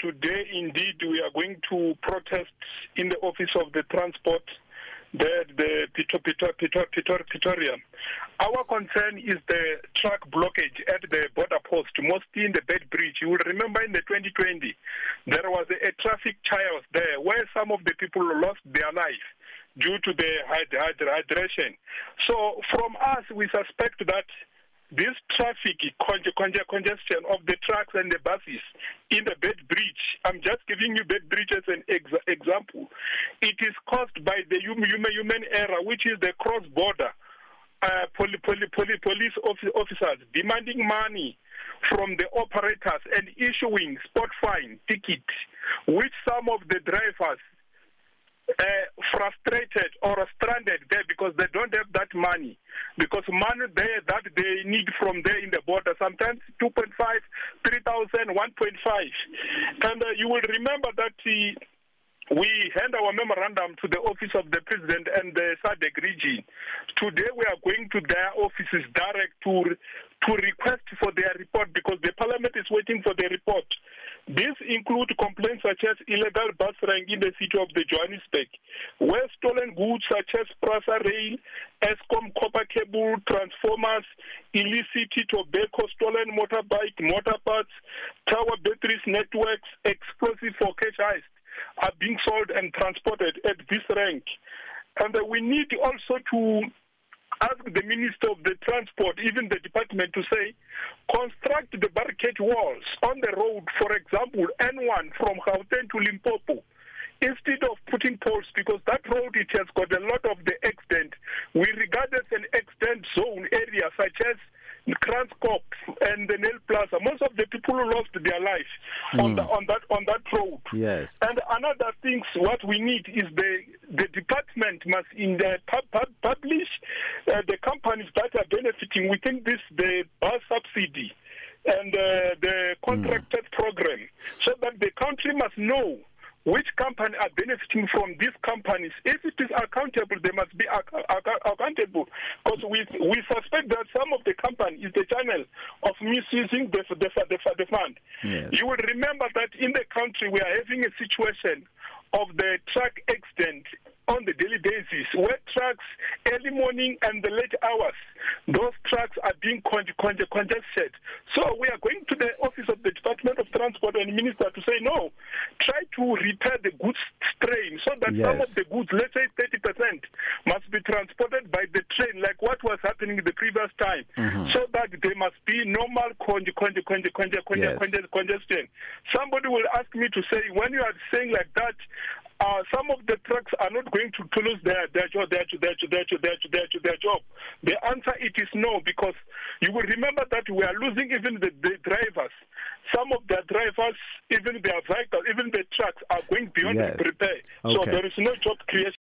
today, indeed, we are going to protest in the office of the transport, the, the Pretoria. Our concern is the truck blockage at the border post, mostly in the Beitbridge. You will remember in the 2020, there was a, a traffic chaos there where some of the people lost their life due to the hydration. So from us, we suspect that this traffic congestion of the trucks and the buses in the Bed Bridge, I'm just giving you Beitbridge as an ex example. It is caused by the human, human error, which is the cross-border uh, poli poli poli police officers demanding money from the operators and issuing spot fine ticket, which some of the drivers uh, frustrated or stranded there because they don't have that money. Because money there that they need from there in the border, sometimes 2.5, 3,000, 1.5. And uh, you will remember that uh, we hand our memorandum to the office of the president and the SADC region. Today we are going to their offices direct to to request for their report because the parliament is waiting for the report. These include complaints such as illegal bus in the city of the Johannesburg, where stolen goods such as Prasa rail, Eskom copper cable, transformers, illicit tobacco, stolen motorbike, motor parts, tower batteries, networks, explosive for cash heist are being sold and transported at this rank. And we need also to ask the Minister of the Transport, even the department, to say, construct the barricade walls on the road, for example, N1 from Gauteng to Limpopo, instead of putting poles, because that road it has got a lot of the extent. We regard as an extent zone area, such as Kranskop and the Nyl Plaza. Most of the people lost their life mm. on, the, on that on that road. Yes. And another thing, what we need is the the department must in the pub, pub, publish uh, the companies that are benefiting within this the bus subsidy and uh, the contracted mm. program, so that the country must know which company are benefiting from these companies. If it is accountable, they must be ac- ac- accountable. Because we, we suspect that some of the company is the channel of misusing the, the, the, the fund. Yes. You will remember that in the country we are having a situation of the truck accident on the daily basis where trucks early morning and the late hours those trucks are being con- con- congested so we are going to the office department of transport and minister to say no try to repair the goods strain so that yes. some of the goods let's say 30% must be transported by the train like what was happening the previous time mm-hmm. so that there must be normal con- con- con- con- con- Yes. con- congestion somebody will ask me to say when you are saying like that uh, some of the trucks are not going to, to lose their, their job, their, to their, to their, to their, to their, to their job. The answer it is no, because you will remember that we are losing even the, the drivers. Some of the drivers, even their vehicles, even the trucks are going beyond Yes. repair. So there is no job creation.